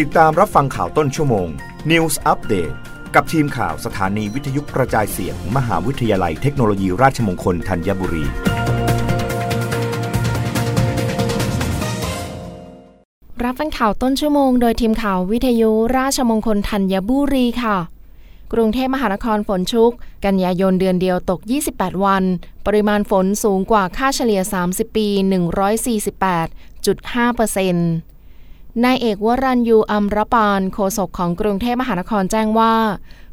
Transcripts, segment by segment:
ติดตามรับฟังข่าวต้นชั่วโมง News Update กับทีมข่าวสถานีวิทยุกระจายเสียงมมหาวิทยาลัยเทคโนโลยีราชมงคลธัญบุรี รับฟังข่าวต้นชั่วโมงโดยทีมข่าววิทยุราชมงคลธัญบุรีค่ะ กรุงเทพมหานครฝนชุก กันยายนเดือนเดียวตก 28 วัน ปริมาณฝนสูงกว่าค่าเฉลี่ย 30 ปี 148.5%เปอร์เซ็นต์ นายเอกวรัญยูอัมรปานโฆษกของกรุงเทพมหานครแจ้งว่า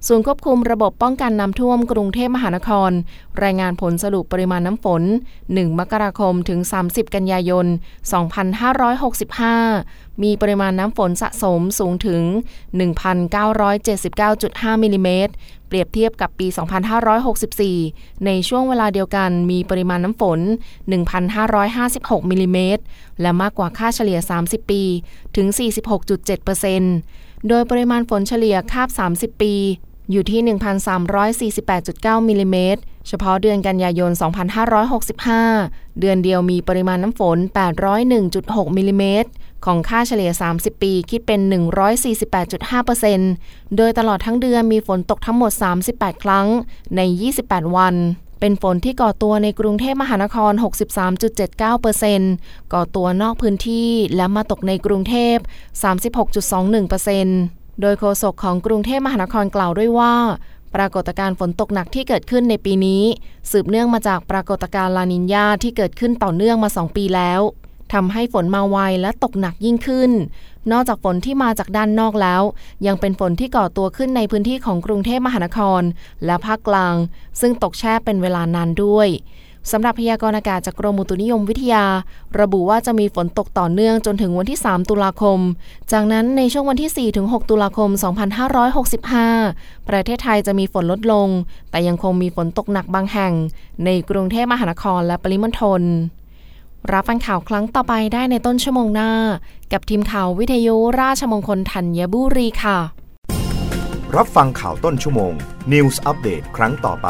ศูนย์ควบคุมระบบป้องกันน้ำท่วมกรุงเทพมหานคร รายงานผลสรุปปริมาณน้ำฝน 1 มกราคมถึง 30 กันยายน 2565 มีปริมาณน้ำฝนสะสมสูงถึง 1,979.5 มิลิเมตร เปรียบเทียบกับปี 2564 ในช่วงเวลาเดียวกันมีปริมาณน้ำฝน 1,556 มิลิเมตร และมากกว่าค่าเฉลี่ย 30 ปีถึง 46.7%โดยปริมาณฝนเฉลี่ยคาบ 30 ปี อยู่ที่ 1,348.9 มิลิเมตร เฉพาะเดือนกันยายน 2565 เดือนเดียวมีปริมาณน้ำฝน 801.6 มิลิเมตร ของค่าเฉลี่ย 30 ปีคิดเป็น 148.5%โดยตลอดทั้งเดือนมีฝนตกทั้งหมด 38 ครั้งใน 28 วันเป็นฝนที่ก่อตัวในกรุงเทพมหานคร 63.79%ก่อตัวนอกพื้นที่และมาตกในกรุงเทพ 36.21% โดยโฆษกของกรุงเทพมหานครกล่าวด้วยว่า ปรากฏการณ์ฝนตกหนักที่เกิดขึ้นในปีนี้ สืบเนื่องมาจากปรากฏการณ์ลานินยาที่เกิดขึ้นต่อเนื่องมา 2 ปีแล้วทำให้ฝนมาไวและตกหนักยิ่งขึ้น นอกจากฝนที่มาจากด้านนอกแล้ว ยังเป็นฝนที่ก่อตัวขึ้นในพื้นที่ของกรุงเทพมหานคร และภาคกลาง ซึ่งตกแช่เป็นเวลานานด้วย สำหรับพยากรณ์อากาศจากกรมอุตุนิยมวิทยา ระบุว่าจะมีฝนตกต่อเนื่องจนถึงวันที่ 3 ตุลาคม จากนั้นในช่วงวันที่4-6ตุลาคม 2565 ประเทศไทยจะมีฝนลดลง แต่ยังคงมีฝนตกหนักบางแห่ง ในกรุงเทพมหานครและปริมณฑลรับฟังข่าวครั้งต่อไปได้ในต้นชั่วโมงหน้า กับทีมข่าววิทยุราชมงคลธัญบุรีค่ะ รับฟังข่าวต้นชั่วโมง News อัปเดตครั้งต่อไป